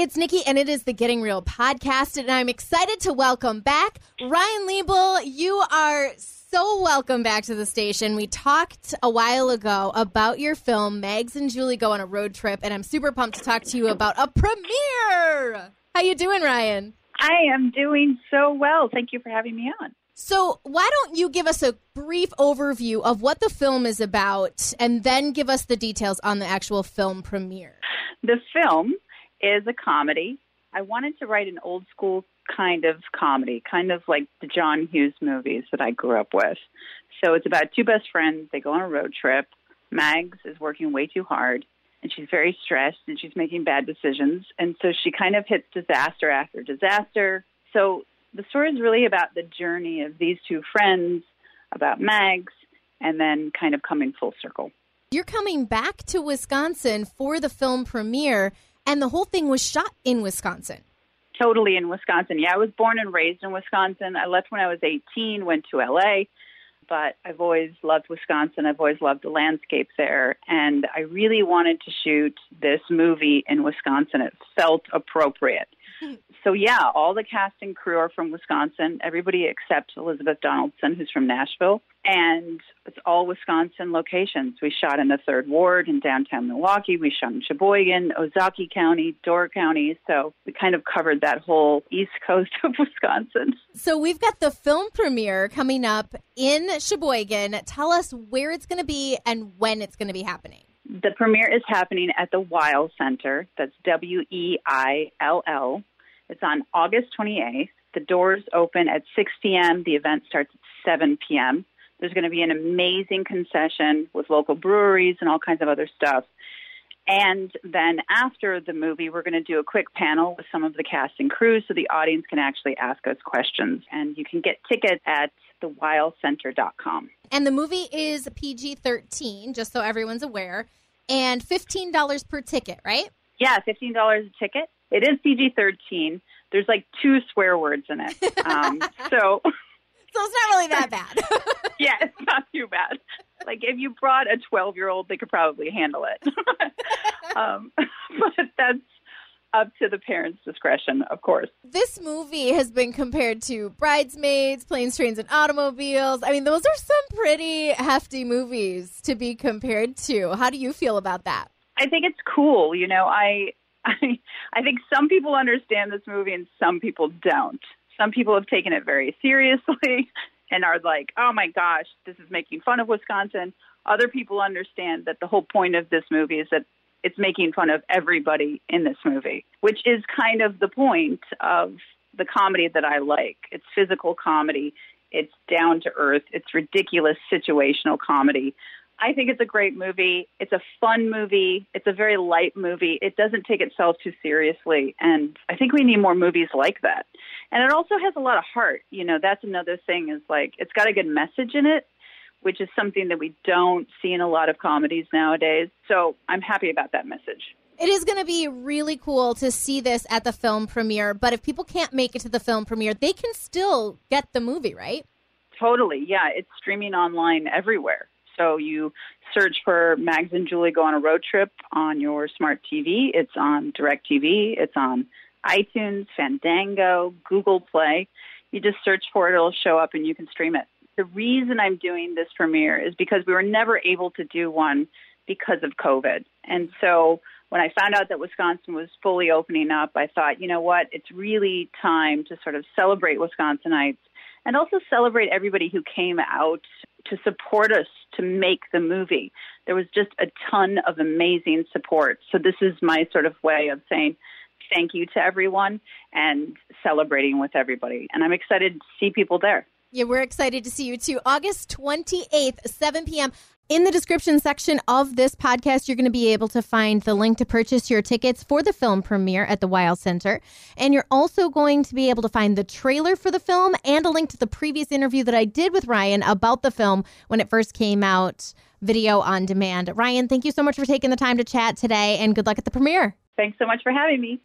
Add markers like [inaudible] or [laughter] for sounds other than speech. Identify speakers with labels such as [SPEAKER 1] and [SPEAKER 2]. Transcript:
[SPEAKER 1] it's Nikki, and it is the Getting Real podcast, and I'm excited to welcome back Ryan Liebel. You are so welcome back to the station. We talked a while ago about your film, Mags and Julie Go on a Road Trip, and I'm super pumped to talk to you about a premiere. How you doing, Ryan?
[SPEAKER 2] I am doing so well. Thank you for having me on.
[SPEAKER 1] So, why don't you give us a brief overview of what the film is about and then give us the details on the actual film premiere?
[SPEAKER 2] The film is a comedy. I wanted to write an old school kind of comedy, kind of like the John Hughes movies that I grew up with. So it's about two best friends. They go on a road trip. Mags is working way too hard and she's very stressed and she's making bad decisions. And so she kind of hits disaster after disaster. So the story is really about the journey of these two friends, about Mags, and then kind of coming full circle.
[SPEAKER 1] You're coming back to Wisconsin for the film premiere and the whole thing was shot in Wisconsin.
[SPEAKER 2] Totally in Wisconsin. Yeah, I was born and raised in Wisconsin. I left when I was 18, went to LA, but I've always loved Wisconsin. I've always loved the landscape there. And I really wanted to shoot this movie in Wisconsin. It felt appropriate. [laughs] so yeah, all the cast and crew are from Wisconsin. Everybody except Elizabeth Donaldson, who's from Nashville, and it's all Wisconsin locations. We shot in the Third Ward in downtown Milwaukee. We shot in Sheboygan, Ozaukee County, Door County. So we kind of covered that whole east coast [laughs] of Wisconsin.
[SPEAKER 1] So we've got the film premiere coming up in Sheboygan. Tell us where it's going to be and when it's going to be happening.
[SPEAKER 2] The premiere is happening at the Weill Center. That's W E I L L it's on August 28th. The doors open at 6 p.m. The event starts at 7 p.m. There's going to be an amazing concession with local breweries and all kinds of other stuff. And then after the movie, we're going to do a quick panel with some of the cast and crew so the audience can actually ask us questions. And you can get tickets at theweillcenter.com.
[SPEAKER 1] And the movie is PG 13, just so everyone's aware, and $15 per ticket, right?
[SPEAKER 2] Yeah, $15 a ticket. It is PG 13. There's like two swear words in it. Um, [laughs] so.
[SPEAKER 1] So it's not really that bad. [laughs]
[SPEAKER 2] yeah, it's not too bad. Like if you brought a 12 year old, they could probably handle it. [laughs] um, but that's up to the parents' discretion, of course.
[SPEAKER 1] This movie has been compared to Bridesmaids, Planes, Trains, and Automobiles. I mean, those are some pretty hefty movies to be compared to. How do you feel about that?
[SPEAKER 2] I think it's cool. You know, I [laughs] I, I think some people understand this movie and some people don't. Some people have taken it very seriously [laughs] and are like, oh my gosh, this is making fun of Wisconsin. Other people understand that the whole point of this movie is that it's making fun of everybody in this movie, which is kind of the point of the comedy that I like. It's physical comedy, it's down to earth, it's ridiculous situational comedy. I think it's a great movie. It's a fun movie. It's a very light movie. It doesn't take itself too seriously. And I think we need more movies like that. And it also has a lot of heart. You know, that's another thing is like it's got a good message in it, which is something that we don't see in a lot of comedies nowadays. So I'm happy about that message.
[SPEAKER 1] It is going to be really cool to see this at the film premiere. But if people can't make it to the film premiere, they can still get the movie, right?
[SPEAKER 2] Totally. Yeah. It's streaming online everywhere. So you search for Mags and Julie Go on a Road Trip on your smart TV. It's on DirecTV. It's on iTunes, Fandango, Google Play. You just search for it, it'll show up and you can stream it. The reason I'm doing this premiere is because we were never able to do one because of COVID. And so when I found out that Wisconsin was fully opening up, I thought, you know what, it's really time to sort of celebrate Wisconsinites and also celebrate everybody who came out to support us to make the movie. There was just a ton of amazing support. So this is my sort of way of saying thank you to everyone and celebrating with everybody. And I'm excited to see people there.
[SPEAKER 1] Yeah, we're excited to see you too. August 28th, 7 p.m. In the description section of this podcast, you're going to be able to find the link to purchase your tickets for the film premiere at the Weill Center. And you're also going to be able to find the trailer for the film and a link to the previous interview that I did with Ryan about the film when it first came out, video on demand. Ryan, thank you so much for taking the time to chat today and good luck at the premiere.
[SPEAKER 2] Thanks so much for having me.